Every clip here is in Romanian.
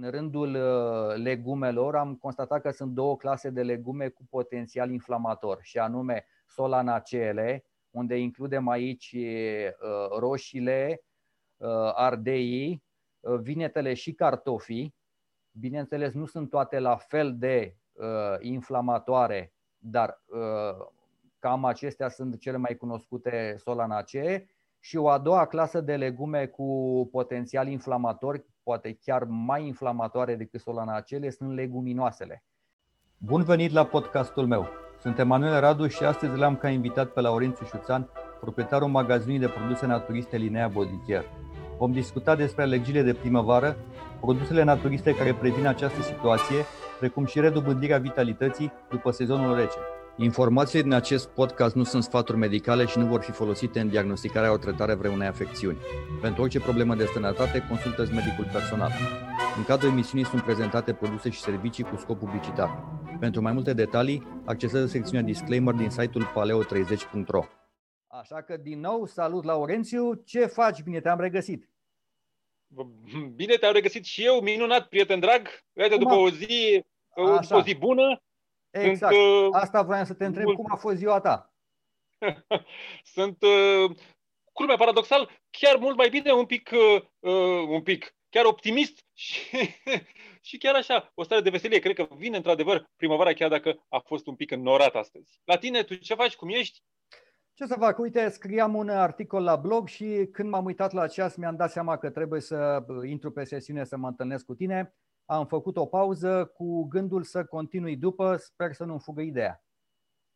în rândul uh, legumelor am constatat că sunt două clase de legume cu potențial inflamator, și anume solanacele, unde includem aici uh, roșiile, ardeii, vinetele și cartofii. Bineînțeles, nu sunt toate la fel de inflamatoare, dar cam acestea sunt cele mai cunoscute solanacee și o a doua clasă de legume cu potențial inflamator, poate chiar mai inflamatoare decât solanacele, sunt leguminoasele. Bun venit la podcastul meu! Sunt Emanuel Radu și astăzi l-am ca invitat pe Laurențiu Șuțan, proprietarul magazinului de produse naturiste Linea Bodichier. Vom discuta despre alergiile de primăvară, produsele naturiste care previn această situație, precum și redobândirea vitalității după sezonul rece. Informațiile din acest podcast nu sunt sfaturi medicale și nu vor fi folosite în diagnosticarea o tratare vreunei afecțiuni. Pentru orice problemă de sănătate, consultă medicul personal. În cadrul emisiunii sunt prezentate produse și servicii cu scop publicitar. Pentru mai multe detalii, accesează secțiunea disclaimer din site-ul paleo30.ro. Așa că, din nou, salut Laurențiu, ce faci? Bine te-am regăsit! Bine te-am regăsit și eu, minunat, prieten drag. Uite, după o zi, o zi bună, Exact. Sunt, uh, Asta vreau să te întreb. Mult... Cum a fost ziua ta? Sunt, uh, culmea paradoxal, chiar mult mai bine, un pic, uh, uh, un pic, chiar optimist și, și chiar așa, o stare de veselie. Cred că vine într-adevăr primăvara, chiar dacă a fost un pic înnorat astăzi. La tine, tu ce faci? Cum ești? Ce să fac? Uite, scriam un articol la blog și când m-am uitat la ceas mi-am dat seama că trebuie să uh, intru pe sesiune să mă întâlnesc cu tine am făcut o pauză cu gândul să continui după, sper să nu-mi fugă ideea.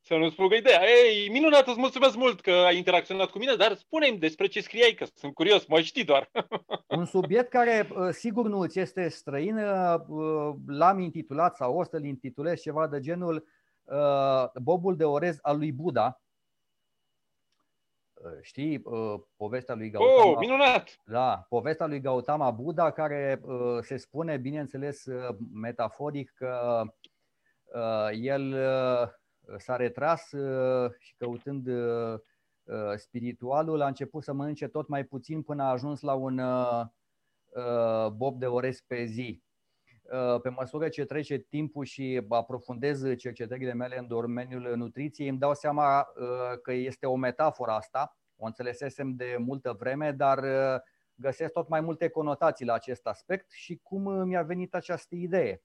Să nu-ți fugă ideea. Ei, minunat, îți mulțumesc mult că ai interacționat cu mine, dar spune-mi despre ce scriai, că sunt curios, mă știi doar. Un subiect care uh, sigur nu îți este străin, uh, l-am intitulat sau o să-l intitulez ceva de genul uh, Bobul de orez al lui Buddha, Uh, știi uh, povestea lui Gautama? Oh, minunat! Da, povestea lui Gautama Buddha care uh, se spune, bineînțeles, metaforic că el s-a retras și căutând spiritualul a început să mănânce tot mai puțin până a ajuns la un bob de orez pe zi. Pe măsură ce trece timpul și aprofundez cercetările mele în domeniul nutriției, îmi dau seama că este o metaforă asta. O înțelesesem de multă vreme, dar găsesc tot mai multe conotații la acest aspect și cum mi-a venit această idee.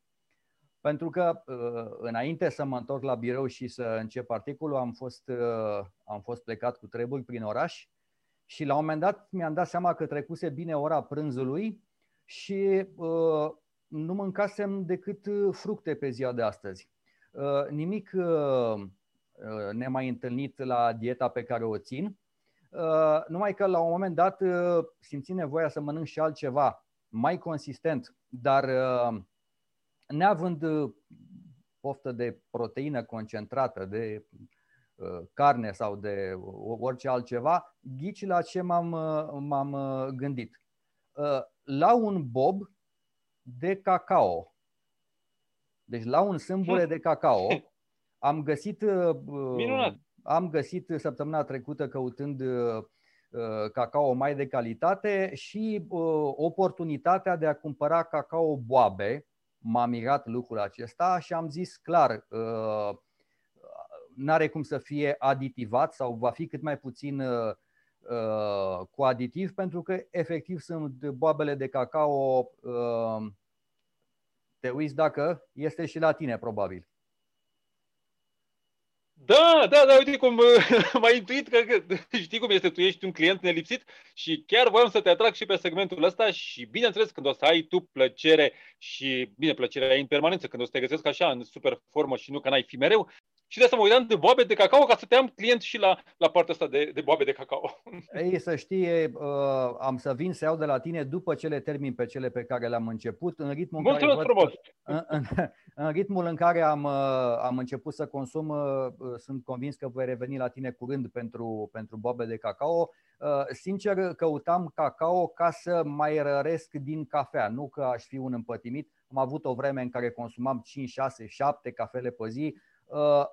Pentru că înainte să mă întorc la birou și să încep articolul, am fost, am fost plecat cu treburi prin oraș și la un moment dat mi-am dat seama că trecuse bine ora prânzului și nu mâncasem decât uh, fructe pe ziua de astăzi. Uh, nimic uh, nemai întâlnit la dieta pe care o țin, numai că la un moment dat simți nevoia să mănânc și altceva mai consistent, dar neavând poftă de proteină concentrată, de carne sau de orice altceva, ghici la ce m-am, m-am gândit. La un bob de cacao. Deci la un sâmbure de cacao am găsit uh, Minunat. am găsit săptămâna trecută căutând uh, cacao mai de calitate și uh, oportunitatea de a cumpăra cacao boabe. M-a mirat lucrul acesta și am zis clar, n-are cum să fie aditivat sau va fi cât mai puțin Uh, cu aditiv pentru că efectiv sunt boabele de cacao uh, te uiți dacă este și la tine probabil. Da, da, da, uite cum m-ai intuit că, că știi cum este, tu ești un client nelipsit și chiar voiam să te atrag și pe segmentul ăsta și bineînțeles când o să ai tu plăcere și, bine, plăcerea ai în permanență, când o să te găsesc așa în super formă și nu că n-ai fi mereu, și de asta mă uitam de boabe de cacao ca să te am client și la, la partea asta de, de boabe de cacao. Ei, să știi, uh, am să vin să iau de la tine după ce le termin pe cele pe care le-am început, în ritmul în care frumos! În, în, în ritmul în care am, uh, am început să consum, uh, sunt convins că voi reveni la tine curând pentru, pentru boabe de cacao. Uh, sincer, căutam cacao ca să mai răresc din cafea, nu că aș fi un împătimit. Am avut o vreme în care consumam 5, 6, 7 cafele pe zi, Uh,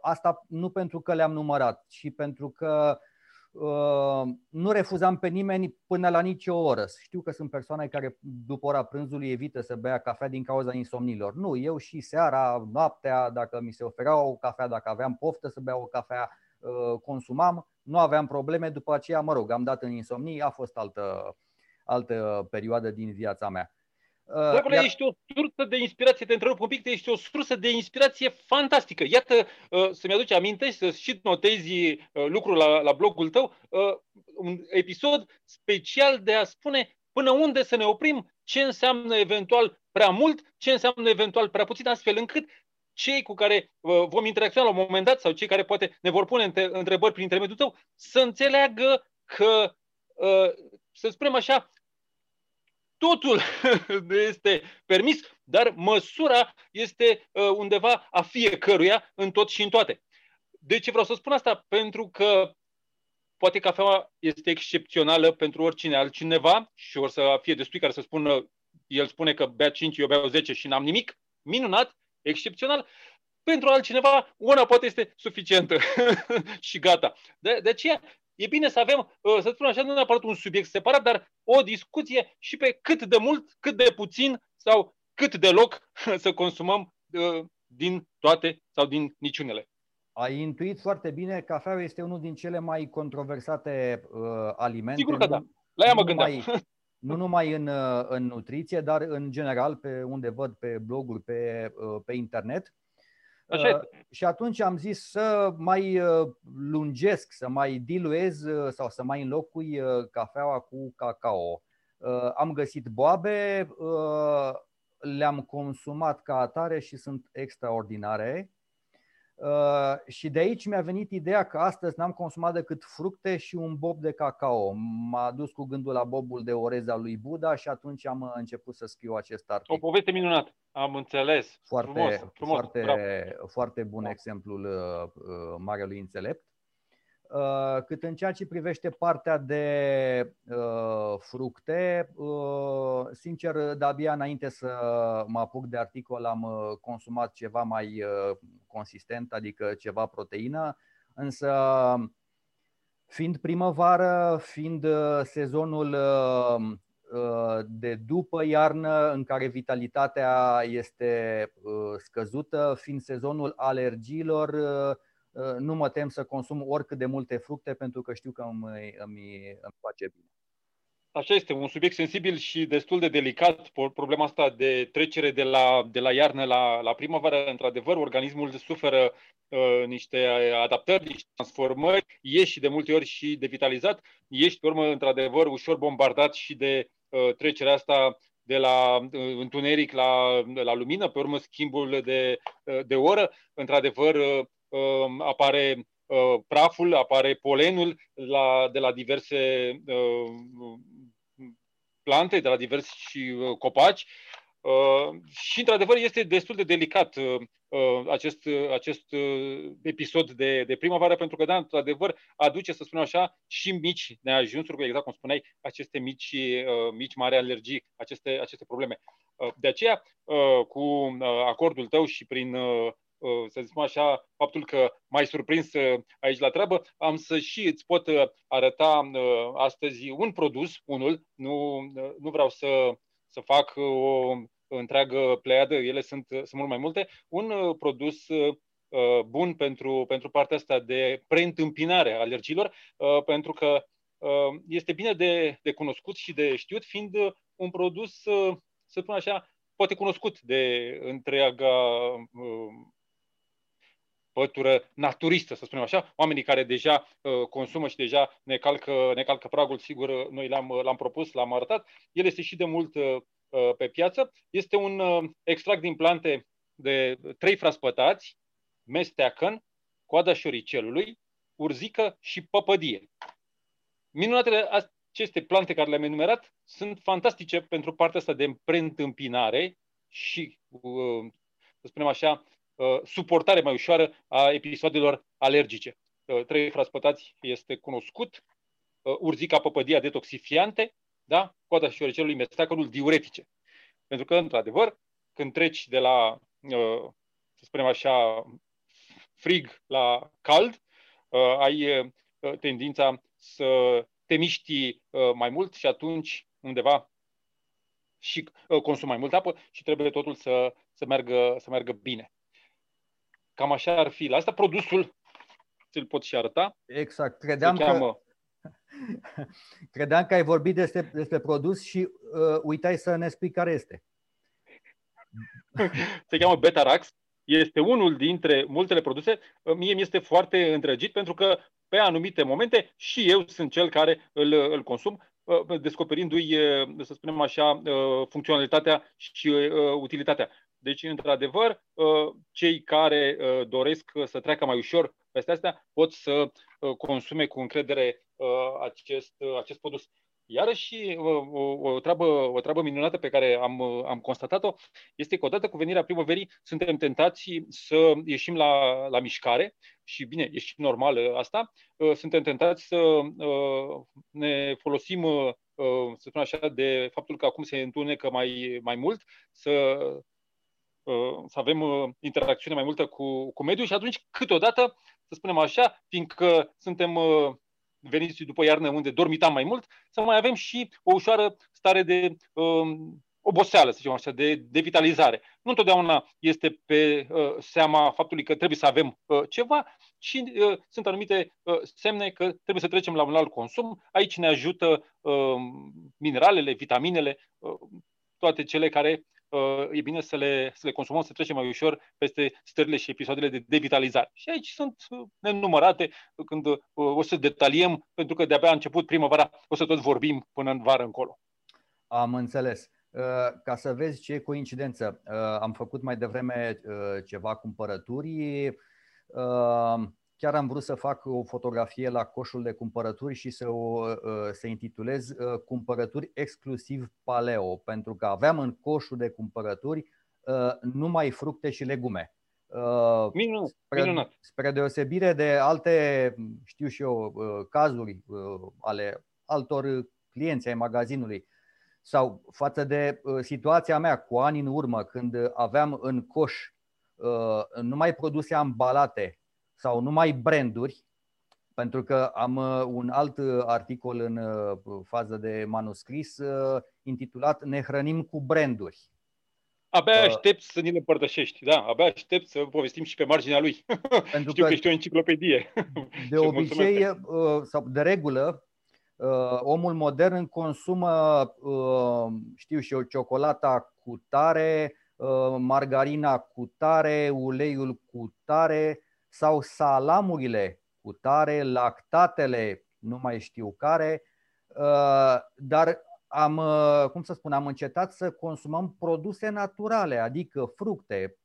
asta nu pentru că le-am numărat, ci pentru că nu refuzam pe nimeni până la nicio oră. Știu că sunt persoane care după ora prânzului evită să bea cafea din cauza insomnilor. Nu, eu și seara, noaptea, dacă mi se oferea o cafea, dacă aveam poftă să beau o cafea, consumam, nu aveam probleme, după aceea, mă rog, am dat în insomnii, a fost altă, altă perioadă din viața mea. Dragule, Iar... ești o sursă de inspirație, te întrerup un pic, ești o sursă de inspirație fantastică. Iată, uh, să-mi aduce aminte și să și notezi uh, lucrul la, la blogul tău, uh, un episod special de a spune până unde să ne oprim, ce înseamnă eventual prea mult, ce înseamnă eventual prea puțin, astfel încât cei cu care vom interacționa la un moment dat sau cei care poate ne vor pune întrebări prin intermediul tău să înțeleagă că, să spunem așa, totul este permis, dar măsura este uh, undeva a fiecăruia în tot și în toate. De ce vreau să spun asta? Pentru că poate cafeaua este excepțională pentru oricine altcineva și o să fie destui care să spună, el spune că bea 5, eu beau 10 și n-am nimic, minunat, excepțional. Pentru altcineva, una poate este suficientă și gata. De, de aceea, e bine să avem, uh, să spun așa, nu neapărat un subiect separat, dar o discuție și pe cât de mult, cât de puțin sau cât de loc să consumăm uh, din toate sau din niciunele. Ai intuit foarte bine, cafeaua este unul din cele mai controversate uh, alimente. Sigur că da, la ea mă gândeam. Numai, nu numai în, uh, în nutriție, dar în general, pe unde văd pe bloguri, pe, pe internet. Așa uh, și atunci am zis să mai uh, lungesc, să mai diluez uh, sau să mai înlocui cafeaua cu cacao. Am găsit boabe, le-am consumat ca atare și sunt extraordinare. Uh, și de aici mi-a venit ideea că astăzi n-am consumat decât fructe și un bob de cacao. M-a dus cu gândul la bobul de orez al lui Buddha și atunci am început să scriu acest articol. O poveste minunată, am înțeles. Foarte, frumos, frumos, foarte, foarte bun bravo. exemplul uh, uh, marelui înțelept. Uh, cât în ceea ce privește partea de uh, fructe, uh, sincer, de-abia înainte să mă apuc de articol am consumat ceva mai consistent, adică ceva proteină, însă fiind primăvară, fiind sezonul de după iarnă în care vitalitatea este scăzută, fiind sezonul alergiilor, Uh, nu mă tem să consum oricât de multe fructe pentru că știu că îmi, îmi, îmi face bine. Așa este, un subiect sensibil și destul de delicat, problema asta de trecere de la, de la iarnă la, la primăvară. Într-adevăr, organismul suferă uh, niște adaptări, niște transformări, ești și de multe ori și devitalizat, ești pe urmă, într-adevăr, ușor bombardat și de uh, trecerea asta de la uh, întuneric la, la lumină, pe urmă schimbul de, uh, de oră. Într-adevăr, uh, Um, apare uh, praful, apare polenul la, de la diverse uh, plante, de la diversi uh, copaci. Și, într-adevăr, este destul de delicat acest, acest episod de, de primăvară, pentru că, da, într-adevăr, aduce, să spunem așa, și mici neajunsuri, exact cum spuneai, aceste mici, mici mari alergii, aceste, aceste probleme. De aceea, cu acordul tău și prin Uh, să zicem așa, faptul că m-ai surprins uh, aici la treabă, am să și îți pot uh, arăta astăzi un produs, unul, nu, nu vreau să, să fac o întreagă pleiadă, ele sunt, sunt mult mai multe, un produs bun pentru, pentru partea asta de preîntâmpinare a alergilor, pentru că este bine de, de cunoscut și de știut, fiind un produs, să spun așa, poate cunoscut de întreaga pătură naturistă, să spunem așa, oamenii care deja uh, consumă și deja ne calcă, ne calcă pragul, sigur, noi l-am, l-am propus, l-am arătat. El este și de mult uh, uh pe piață. Este un uh, extract din plante de trei fraspătați, mesteacăn, coada șoricelului, urzică și păpădie. Minunatele aceste plante care le-am enumerat sunt fantastice pentru partea asta de preîntâmpinare și, uh, să spunem așa, Uh, suportare mai ușoară a episoadelor alergice. Uh, trei fraspătați este cunoscut, uh, urzica păpădia detoxifiante, da? coada șoricelului mesteacănul diuretice. Pentru că, într-adevăr, când treci de la, să spunem așa, frig la cald, ai tendința să te miști mai mult și atunci undeva și consum mai multă apă și trebuie totul să, să, meargă, să meargă bine. Cam așa ar fi. La asta produsul ți-l pot și arăta. Exact. Credeam că, credeam că ai vorbit despre, despre produs și uh, uitai să ne spui care este. Se cheamă Betarax. Este unul dintre multele produse. Mie mi este foarte îndrăgit pentru că pe anumite momente și eu sunt cel care îl, îl consum, uh, descoperindu-i, uh, să spunem așa, uh, funcționalitatea și utilitatea. Deci, într-adevăr, cei care doresc să treacă mai ușor peste astea pot să consume cu încredere acest, acest produs. Iarăși, o, o, treabă, o treabă minunată pe care am, am constatat-o este că odată cu venirea primăverii suntem tentați să ieșim la, la mișcare și bine, e și normal asta, suntem tentați să ne folosim, să spun așa, de faptul că acum se întunecă mai, mai mult, să, să avem interacțiune mai multă cu, cu mediul și atunci câteodată, să spunem așa, fiindcă suntem veniți după iarnă unde dormitam mai mult, să mai avem și o ușoară stare de um, oboseală, să zicem așa, de, de vitalizare. Nu întotdeauna este pe uh, seama faptului că trebuie să avem uh, ceva, ci uh, sunt anumite uh, semne că trebuie să trecem la un alt consum. Aici ne ajută uh, mineralele, vitaminele, uh, toate cele care Uh, e bine să le, să le consumăm, să trecem mai ușor peste stările și episoadele de devitalizare. Și aici sunt uh, nenumărate când uh, o să detaliem, pentru că de-abia a început primăvara, o să tot vorbim până în vară încolo. Am înțeles. Ca să vezi ce coincidență, am făcut mai devreme ceva cumpărături chiar am vrut să fac o fotografie la coșul de cumpărături și să o uh, să intitulez uh, Cumpărături exclusiv paleo, pentru că aveam în coșul de cumpărături uh, numai fructe și legume. Minunat, spre, minunat. spre deosebire de alte, știu și eu, cazuri ale altor clienți ai magazinului sau față de situația mea cu ani în urmă când aveam în coș numai produse ambalate sau numai branduri, pentru că am uh, un alt uh, articol în uh, fază de manuscris intitulat Ne hrănim cu branduri. Abia aștept să ni le împărtășești, da, abia aștept să povestim și pe marginea lui. Pentru Știu că, că ești o enciclopedie. De obicei, sau de regulă, omul modern consumă, știu și eu, ciocolata cu tare, margarina cu tare, uleiul cu tare, sau salamurile cu tare, lactatele, nu mai știu care, uh, dar am, uh, cum să spun, am încetat să consumăm produse naturale, adică fructe,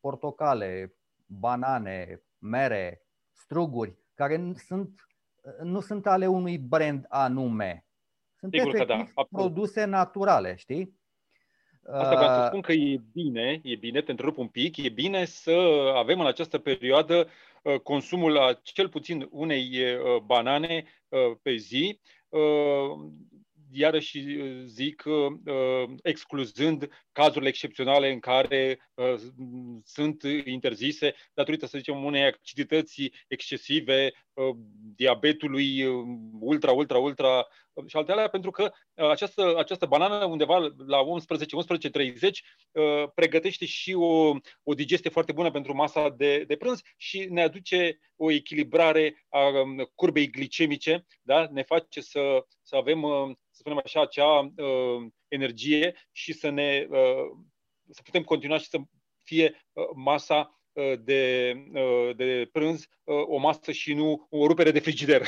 portocale, banane, mere, struguri, care nu sunt, nu sunt ale unui brand anume. Sunt Sigur efectiv da, produse naturale, știi? Asta vreau să uh, spun că e bine, e bine, te întrerup un pic, e bine să avem în această perioadă uh, consumul a cel puțin unei uh, banane pe zi iarăși uh, zic, uh, excluzând cazurile excepționale în care uh, sunt interzise datorită, să zicem, unei acidități excesive, diabetului ultra, ultra, ultra și alte alea, pentru că această, această banană undeva la 11-11.30 pregătește și o, o digestie foarte bună pentru masa de, de prânz și ne aduce o echilibrare a um, curbei glicemice, da? ne face să, să avem să spunem așa, acea uh, energie și să ne uh, să putem continua și să fie uh, masa uh, de, uh, de prânz o masă și nu o rupere de frigider.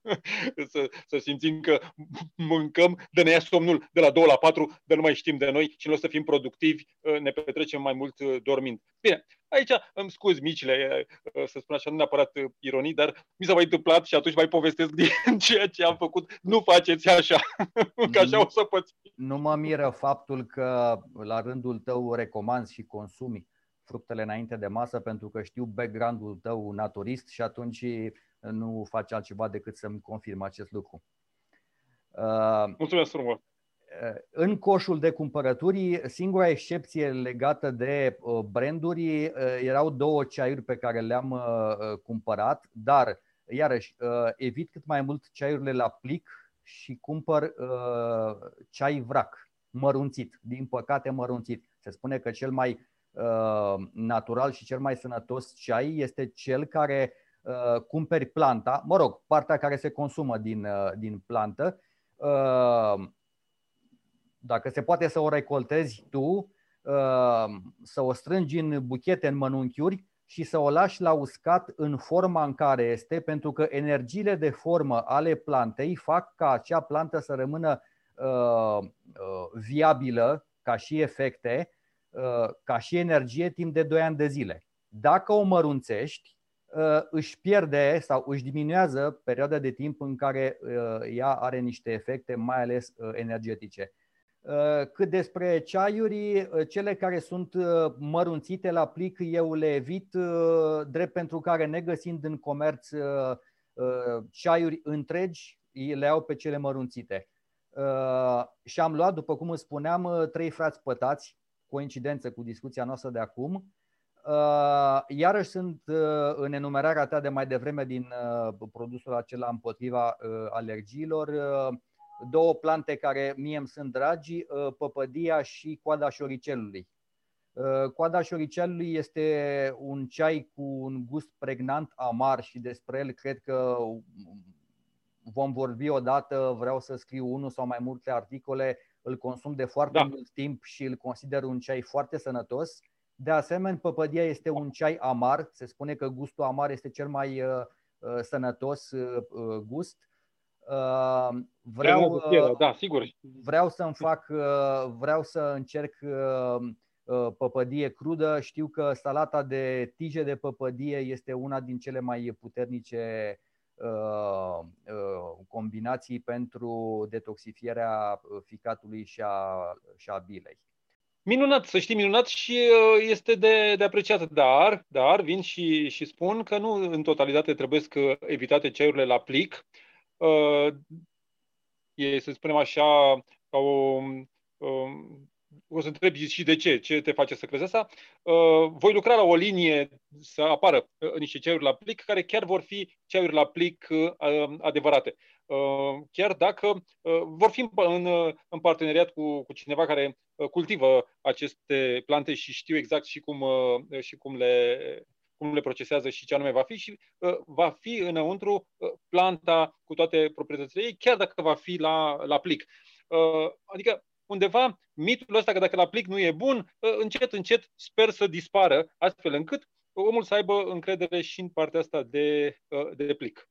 să, să simțim că mâncăm, de ne ia somnul de la 2 la 4, de nu mai știm de noi și nu o să fim productivi, ne petrecem mai mult dormind. Bine, Aici îmi scuz micile, să spun așa, nu neapărat ironii, dar mi s-a mai întâmplat și atunci mai povestesc din ceea ce am făcut. Nu faceți așa, că așa o să păți. Nu mă miră faptul că la rândul tău recomanzi și consumi fructele înainte de masă pentru că știu background-ul tău naturist și atunci nu faci altceva decât să-mi confirm acest lucru. Mulțumesc frumos! în coșul de cumpărături, singura excepție legată de uh, branduri uh, erau două ceaiuri pe care le-am uh, cumpărat, dar iarăși, evit cât mai mult ceaiurile la plic și cumpăr ceai vrac, mărunțit, din păcate mărunțit. Se spune că cel mai natural și cel mai sănătos ceai este cel care cumperi planta, mă rog, partea care se consumă din, din plantă, dacă se poate să o recoltezi tu, să o strângi în buchete, în mănunchiuri și să o lași la uscat în forma în care este, pentru că energiile de formă ale plantei fac ca acea plantă să rămână uh, uh, viabilă ca și efecte, uh, ca și energie timp de 2 ani de zile. Dacă o mărunțești, uh, își pierde sau își diminuează perioada de timp în care uh, ea are niște efecte, mai ales uh, energetice. Uh, cât despre ceaiuri, uh, cele care sunt uh, mărunțite la plic, eu le evit, drept pentru care negăsind în comerț ceaiuri întregi, le iau pe cele mărunțite. Și am luat, după cum îți spuneam, trei frați pătați, coincidență cu discuția noastră de acum. Iarăși sunt în enumerarea ta de mai devreme din produsul acela împotriva alergiilor două plante care mie îmi sunt dragi, uh, păpădia și coada șoricelului. Uh, coada șoricelului este un ceai cu un gust pregnant, amar și despre el cred că vom vorbi odată, vreau să scriu unul sau mai multe articole, îl consum de foarte da. mult timp și îl consider un ceai foarte sănătos. De asemenea, păpădia este un ceai amar, se spune că gustul amar este cel mai uh, sănătos gust Ehm, vreau, uh, da, sigur. vreau să-mi fac, uh, vreau să încerc uh, păpădie crudă. Știu că salata de tije de păpădie este una din cele mai puternice combinații pentru detoxifierea ficatului și a, și a bilei. Minunat, să știi, minunat și este de, de apreciat. Dar, dar vin și, și spun că nu în totalitate trebuie să evitate ceaiurile la plic, uh, e, să spunem așa, ca o, uh, o să întreb și de ce, ce te face să crezi asta, uh, voi lucra la o linie să apară uh, niște ceaiuri la plic care chiar vor fi ceaiuri la plic uh, adevărate. Uh, chiar dacă uh, vor fi în, în parteneriat cu, cu cineva care uh, cultivă aceste plante și știu exact și cum, uh, și cum le cum le procesează și ce anume va fi și uh, va fi înăuntru uh, planta cu toate proprietățile ei, chiar dacă va fi la, la plic. Uh, adică undeva mitul ăsta că dacă la plic nu e bun, uh, încet, încet sper să dispară, astfel încât omul să aibă încredere și în partea asta de, uh, de plic.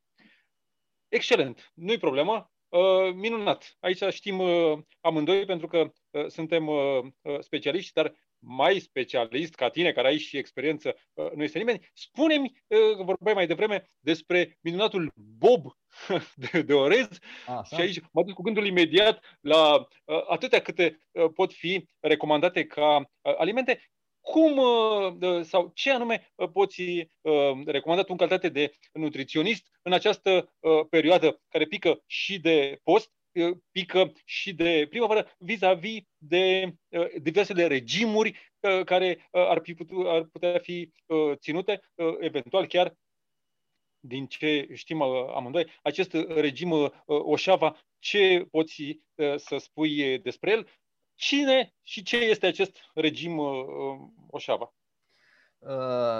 Excelent, nu-i problemă. Uh, minunat. Aici știm uh, amândoi pentru că uh, suntem uh, uh specialiști, dar mai specialist ca tine, care ai și experiență, uh, nu este nimeni. Spune-mi, uh, vorbeai mai devreme, despre minunatul Bob de, de orez Așa. și aici mă duc cu gândul imediat la uh, atâtea câte pot fi recomandate ca alimente. Cum sau ce anume poți recomanda tu în calitate de nutriționist în această perioadă care pică și de post, pică și de primăvară vis-a-vis de uh, diversele regimuri uh, care uh, ar, fi putu, ar putea fi ținute, eventual chiar din ce știm amândoi, acest regim Oșava, ce poți să spui despre el? Cine și ce este acest regim Oșava?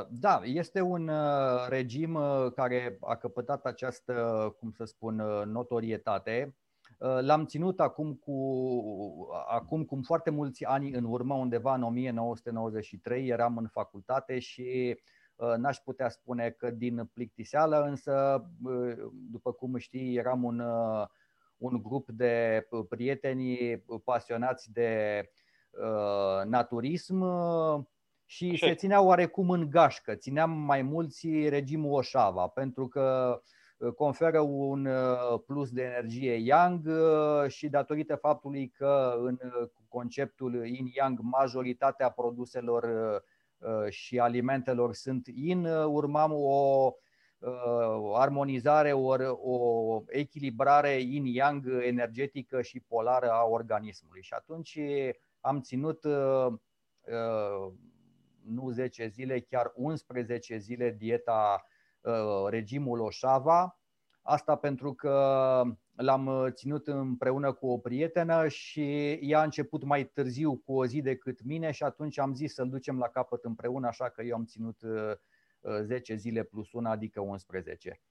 Da, este un regim care a căpătat această, cum să spun, notorietate Uh, l-am ținut acum, cu, acum cum foarte mulți ani în urmă, undeva în 1993, eram în facultate și uh, n-aș putea spune că din plictiseală, însă, uh, după cum știi, eram un, un grup de prieteni pasionați de naturism și se țineau oarecum în gașcă. Țineam mai mulți regimul Oșava, pentru că conferă un uh, plus de energie yang uh, și datorită faptului că în uh, conceptul yin-yang majoritatea produselor și alimentelor sunt yin, urmam o armonizare, o, o echilibrare yin-yang energetică și polară a organismului. Și atunci am ținut nu 10 zile, chiar 11 zile dieta regimul Oșava. Asta pentru că l-am ținut împreună cu o prietenă și ea a început mai târziu cu o zi decât mine și atunci am zis să-l ducem la capăt împreună, așa că eu am ținut 10 zile plus una, adică 11.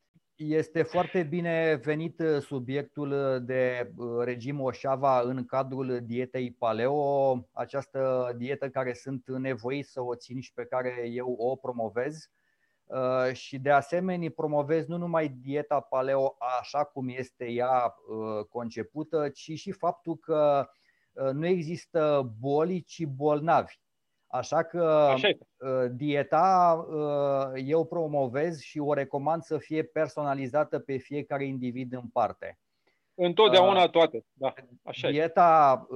Este foarte bine venit uh, subiectul uh, de uh, regim Oșava în cadrul dietei paleo, această dietă care sunt nevoit să o țin și pe care eu o promovez. Și de asemenea promovez nu numai dieta paleo așa cum este ea concepută, ci și faptul că nu există boli, ci bolnavi. Așa că Așa uh, dieta uh, eu promovez și o recomand să fie personalizată pe fiecare individ în parte. Întotdeauna uh, toate, da. Așa dieta,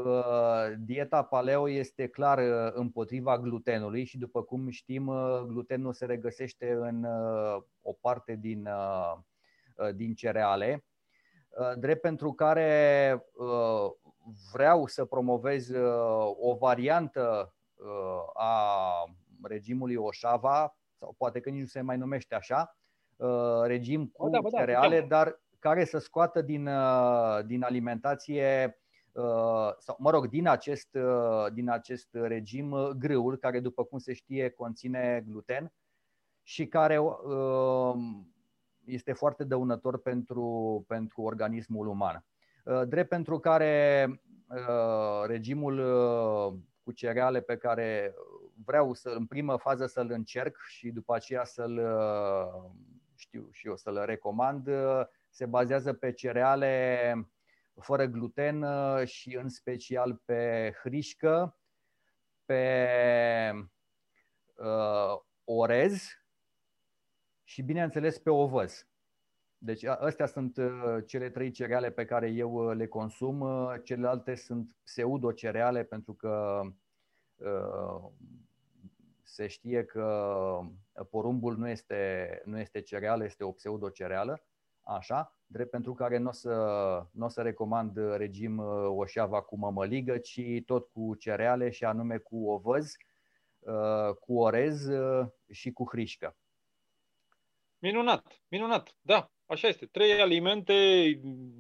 dieta paleo este clar împotriva glutenului și după cum știm, glutenul se regăsește în o parte din, din cereale, drept pentru care vreau să promovez o variantă a regimului Oșava, sau poate că nici nu se mai numește așa, uh, regim cu da, da, cereale, dar care să scoată din, uh, din alimentație uh, sau, mă rog, din acest, din acest regim grâul, care, după cum se știe, conține gluten și care este foarte dăunător pentru, pentru organismul uman. Drept pentru care regimul cu cereale pe care vreau să în primă fază să-l încerc și după aceea să-l știu și eu să-l recomand, se bazează pe cereale fără gluten și în special pe hrișcă, pe uh, orez și bineînțeles pe ovăz. Deci astea sunt uh, cele trei cereale pe care eu uh, le consum. Uh, celelalte sunt pseudo-cereale pentru că se știe că porumbul nu este, nu este cereală, este o pseudo-cereală. Așa, drept pentru care nu o să, n-o să recomand regim oșeava cu mămăligă, ci tot cu cereale și anume cu ovăz, cu orez și cu hrișcă. Minunat, minunat, da. Așa este. Trei alimente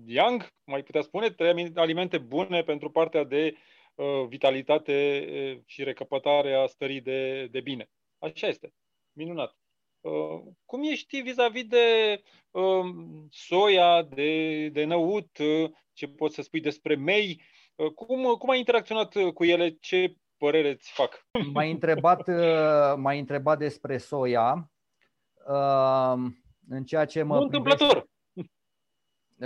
young, mai putea spune, trei alimente bune pentru partea de uh, vitalitate uh, și recapătare a stării de, de bine. Așa este. Minunat. Uh, cum ești vis-a-vis de uh, soia, de, de năut, uh, ce poți să spui despre mei? Uh, cum, cum ai interacționat cu ele? Ce părere îți fac? M-ai întrebat, uh, m-ai întrebat despre soia. Uh, în ceea ce mă nu privește,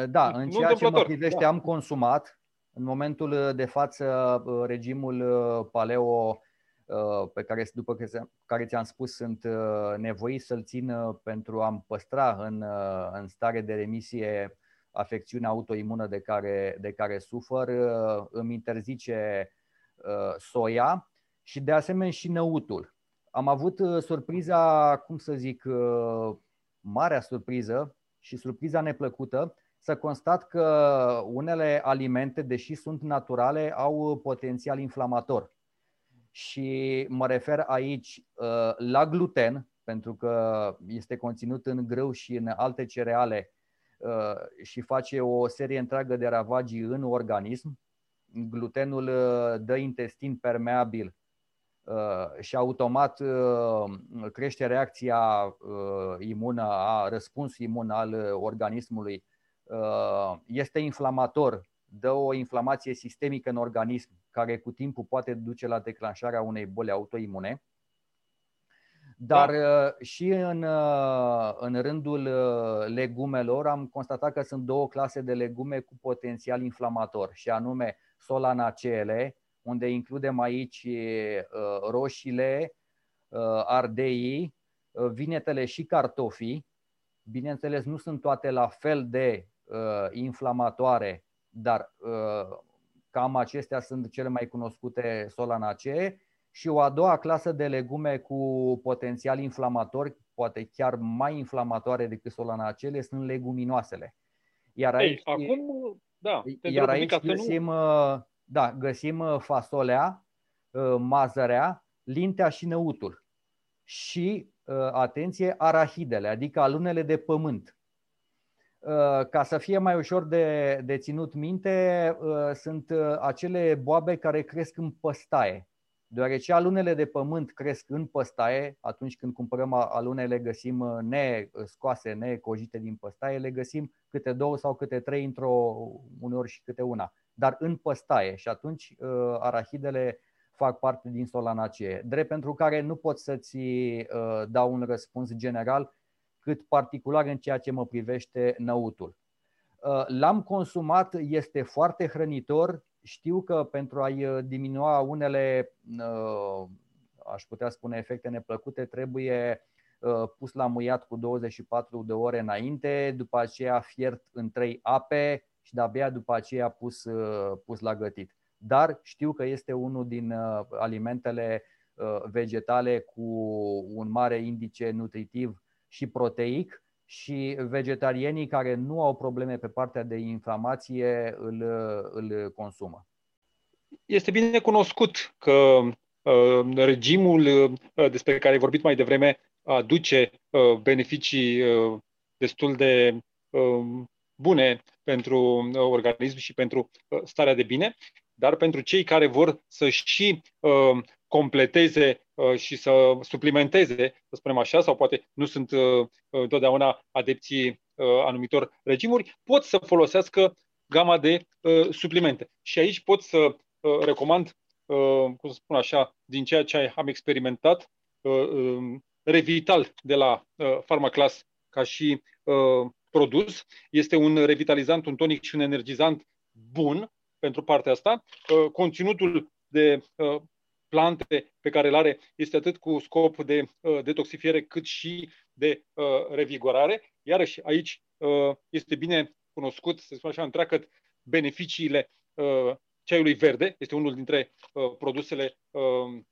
Da, în ceea ce mă privește da. am consumat. În momentul de față, uh, regimul uh, paleo uh, pe care, după care ți-am spus, sunt nevoit să-l țin pentru a-mi păstra în, în stare de remisie afecțiunea autoimună de care, de care sufăr, îmi interzice soia și de asemenea și năutul. Am avut surpriza, cum să zic, marea surpriză și surpriza neplăcută să constat că unele alimente, deși sunt naturale, au potențial inflamator. Și mă refer aici uh, la gluten, pentru că este conținut în grâu și în alte cereale uh, și face o serie întreagă de ravagii în organism. Glutenul uh, dă intestin permeabil Uh, și automat uh, crește reacția uh, imună, a răspunsul imun al organismului, este inflamator, dă o inflamație sistemică în organism care cu timpul poate duce la declanșarea unei boli autoimune. Dar da. și în, în rândul legumelor am constatat că sunt două clase de legume cu potențial inflamator, și anume solanacele, unde includem aici uh, roșiile, uh, ardeii, uh, vinetele și cartofii. Bineînțeles, nu sunt toate la fel de inflamatoare, dar cam acestea sunt cele mai cunoscute solanacee. Și o a doua clasă de legume cu potențial inflamator, poate chiar mai inflamatoare decât solanacele, sunt leguminoasele. Iar aici, Ei, acum, da, iar aici găsim nu da, găsim uh, fasolea, uh, mazărea, lintea și năutul. Și atenție, arahidele, adică alunele de pământ. Ca să fie mai ușor de, de ținut minte, sunt acele boabe care cresc în păstaie. Deoarece alunele de pământ cresc în păstaie, atunci când cumpărăm alune le găsim uh, nescoase, necojite din păstaie, le găsim câte două sau câte trei într-o, uneori și câte una, dar în păstaie. Și atunci uh, arahidele fac parte din solanacee, drept pentru care nu pot să-ți uh, dau un răspuns general cât particular în ceea ce mă privește năutul. L-am consumat, este foarte hrănitor, știu că pentru a-i uh, diminua unele, uh, aș putea spune, efecte neplăcute, trebuie uh, pus la muiat cu 24 de ore înainte, după aceea fiert în trei ape și de-abia după aceea pus, pus la gătit. Dar știu că este unul din alimentele vegetale cu un mare indice nutritiv și proteic și vegetarienii care nu au probleme pe partea de inflamație îl, îl consumă. Este bine cunoscut că uh, regimul uh, despre care ai vorbit mai devreme aduce uh, beneficii uh, destul de uh, bune pentru uh, organism și pentru uh, starea de bine, dar pentru cei care vor să și uh, completeze uh, și să suplimenteze, să spunem așa, sau poate nu sunt uh, întotdeauna adepții anumitor regimuri, pot să folosească gama de suplimente. Și aici pot să recomand, cum să spun așa, din ceea ce am experimentat, um, Revital de la Pharmaclass ca și produs. Este un revitalizant, un tonic și un energizant bun pentru partea asta. Conținutul de plante pe care le are este atât cu scop de uh, detoxifiere cât și de uh, revigorare. Iarăși aici uh, este bine cunoscut, să spun așa, întreagă beneficiile uh, ceaiului verde. Este unul dintre uh, produsele, uh,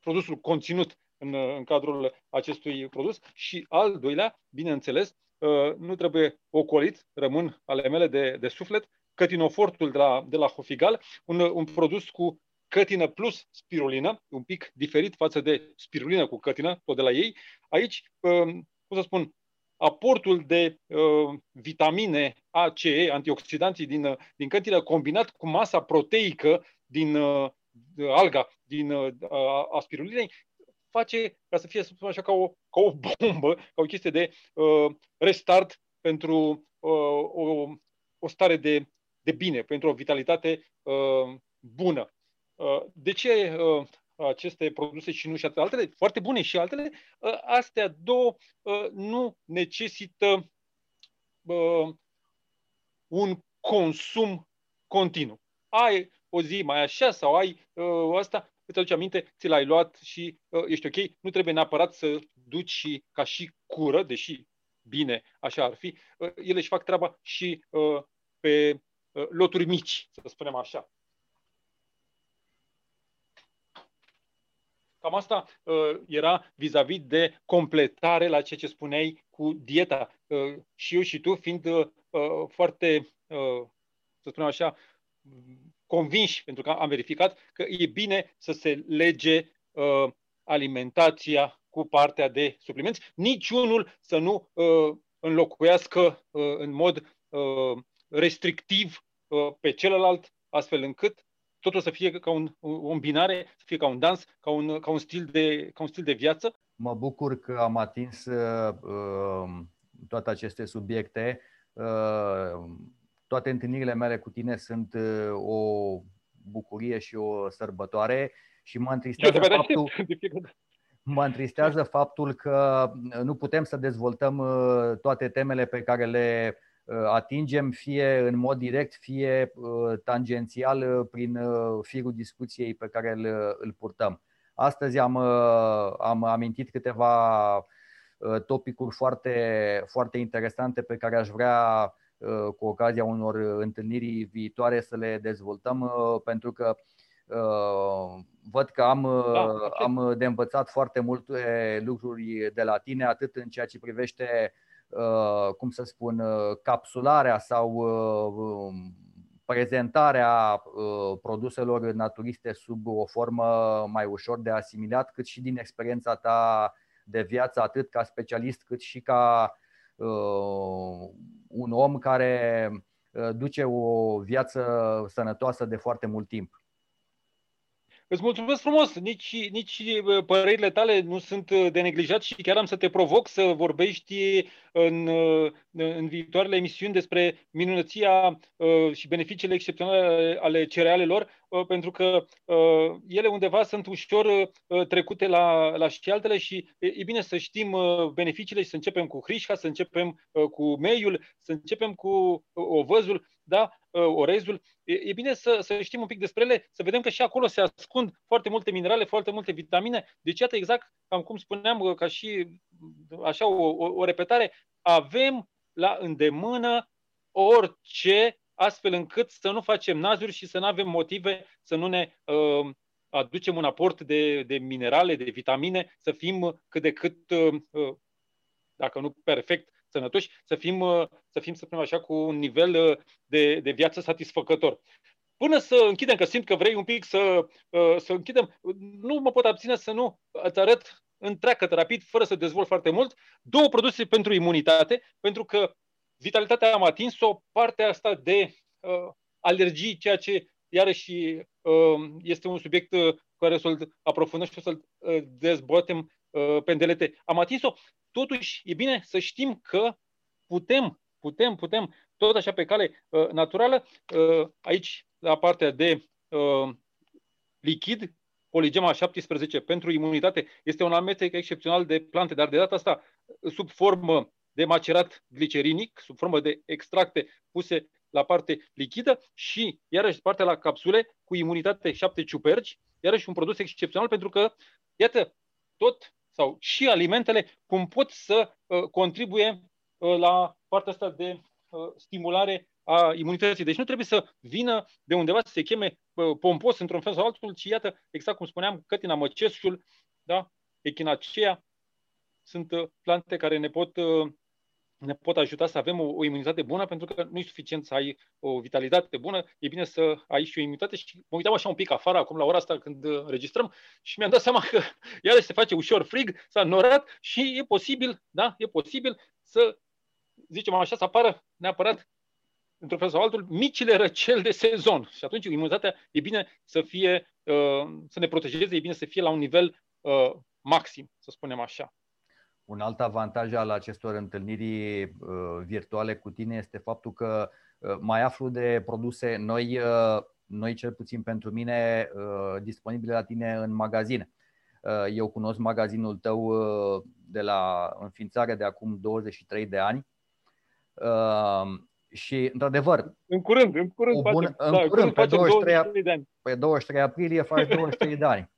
produsul conținut în, uh, în cadrul acestui produs. Și al doilea, bineînțeles, uh, nu trebuie ocolit, rămân ale mele de, de suflet, cătinofortul de la, de la Hofigal, un, un produs cu cătină plus spirulină, un pic diferit față de spirulină cu cătină, tot de la ei. Aici, um, cum să spun, aportul de uh, vitamine A, C, E, antioxidanții din, uh, din cătină, combinat cu masa proteică din uh, alga, din uh, a spirulinei, face ca să fie, să spun așa, ca o, ca o bombă, ca o chestie de uh, restart pentru uh, o, o stare de, de bine, pentru o vitalitate uh, bună. Uh, de ce uh, aceste produse și nu și altele, foarte bune și altele, uh, astea două nu necesită un consum continuu. Ai o zi mai așa sau ai asta, îți aduce aminte, ți l-ai luat și ești ok, nu trebuie neapărat să duci și ca și cură, deși bine așa ar fi, ele își fac treaba și pe loturi mici, să spunem așa. Cam asta uh, era vis-a-vis de completare la ceea ce spuneai cu dieta. Uh, și eu și tu, fiind uh, foarte, uh, să spunem așa, convinși, pentru că am verificat că e bine să se lege uh, alimentația cu partea de suplimenți, niciunul să nu uh, înlocuiască uh, în mod uh, restrictiv uh, pe celălalt, astfel încât totul să fie ca un, o îmbinare, să fie ca un dans, ca un, ca un, stil, de, ca un stil de viață. Mă bucur că am atins uh, um, toate aceste subiecte. Uh, toate întâlnirile mele cu tine sunt uh, o bucurie și o sărbătoare și mă întristează faptul, mă întristează faptul că nu putem să dezvoltăm uh, toate temele pe care le Uh, atingem fie în mod direct, fie uh, tangențial uh, prin firul discuției pe care îl, îl purtăm. Astăzi am, am amintit câteva topicuri foarte, foarte interesante pe care aș vrea cu ocazia unor întâlniri viitoare să le dezvoltăm, pentru că văd că am, da, am de învățat foarte multe lucruri de la tine, atât în ceea ce privește Uh, cum să spun, uh, capsularea sau uh, um, prezentarea produselor naturiste sub o formă mai ușor de asimilat, cât și din experiența ta de viață atât ca specialist cât și ca uh, un om care uh, duce o viață sănătoasă de foarte mult timp. Îți mulțumesc frumos, nici, nici părerile tale nu sunt de neglijat și chiar am să te provoc să vorbești în, în viitoarele emisiuni despre minunăția uh, și beneficiile excepționale ale cerealelor, uh, pentru că uh, ele undeva sunt ușor trecute la, la știaltele și e bine să știm beneficiile și să începem cu hrișca, să începem cu meiul, să începem cu ovăzul, da? Orezul. E, e bine să, să știm un pic despre ele, să vedem că și acolo se ascund foarte multe minerale, foarte multe vitamine. Deci, iată exact, cam cum spuneam, ca și așa o, o, o repetare, avem la îndemână orice, astfel încât să nu facem nazuri și să nu avem motive să nu ne uh, aducem un aport de, de minerale, de vitamine, să fim cât de cât, uh, uh dacă nu perfect, sănătoși, să fim, uh, să fim, să spunem așa, cu un nivel uh, de, de viață satisfăcător. Până să închidem, că simt că vrei un pic să, uh, să închidem, nu mă pot abține să nu îți arăt întreagă rapid, fără să dezvolt foarte mult, două produse pentru imunitate, pentru că vitalitatea am atins-o, partea asta de uh, alergii, ceea ce iarăși uh, este un subiect uh, care să-l aprofundăm și să-l uh, dezbatem uh, pendelete. Am atins-o, totuși e bine să știm că putem, putem, putem, tot așa pe cale uh, naturală, uh, aici la partea de uh, lichid, Poligema 17 pentru imunitate este un amestec excepțional de plante, dar de data asta sub formă de macerat glicerinic, sub formă de extracte puse la parte lichidă și iarăși partea la capsule cu imunitate 7 ciuperci, iarăși un produs excepțional pentru că, iată, tot sau și alimentele cum pot să uh, contribuie uh, la partea asta de uh, stimulare a imunității. Deci nu trebuie să vină de undeva să se cheme pompos într-un fel sau altul, ci iată, exact cum spuneam, cătina măceșul, da? echinacea, sunt uh, plante care ne pot, uh, ne pot ajuta să avem o, o imunitate bună, pentru că nu e suficient să ai o vitalitate bună, e bine să ai și o imunitate. Și mă uitam așa un pic afară, acum la ora asta când uh, registrăm, și mi-am dat seama că iarăși se face ușor frig, s-a norat și e posibil, da, e posibil să, zicem așa, să apară neapărat într-un fel sau altul, micile răceli de sezon. Și atunci imunitatea e bine să fie, uh, să ne protejeze, e bine să fie la un nivel uh, maxim, să spunem așa. Un alt avantaj al acestor întâlniri uh, virtuale cu tine este faptul că mai aflu de produse noi, noi cel puțin pentru mine, disponibile la tine în magazin. Eu cunosc magazinul tău de la înființare de acum 23 de ani și, într-adevăr, în curând, în curând, bun, facem, în da, curând, pe 23, 23 de ani. Pe 23 aprilie faci 23 de ani.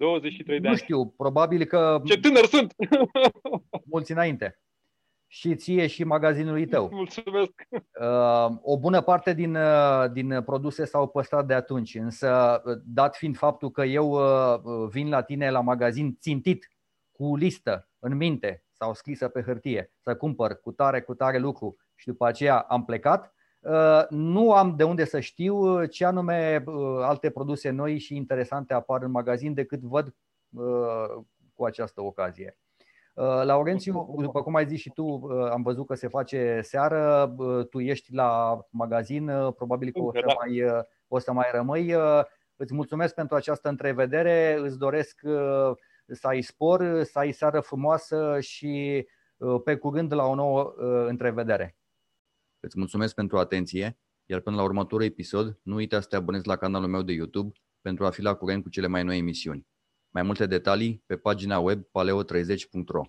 Uh, 23 de nu ani. știu, probabil că... Ce tânăr sunt! mulți înainte. Și ție și magazinului tău. Mulțumesc! Uh, o bună parte din, uh, din produse s-au păstrat de atunci, însă uh, dat fiind faptul că eu uh, vin la tine la magazin țintit, cu listă, în minte, sau scrisă pe hârtie, să cumpăr cu tare, cu tare lucru și după aceea am plecat, uh, nu am de unde să știu uh, ce anume uh, alte produse noi și interesante apar în magazin decât văd cu această ocazie. Laurențiu, după cum ai zis și tu, am văzut că se face seară, tu ești la magazin, probabil că o să da. mai, o să mai rămâi. Îți mulțumesc pentru această întrevedere, îți doresc să ai spor, să ai seară frumoasă și uh, pe curând la o nouă uh, întrevedere. Îți mulțumesc pentru atenție, iar până la următorul episod, nu uita să te abonezi la canalul meu de YouTube pentru a fi la curent cu cele mai noi emisiuni. Mai multe detalii pe pagina web paleo30.ro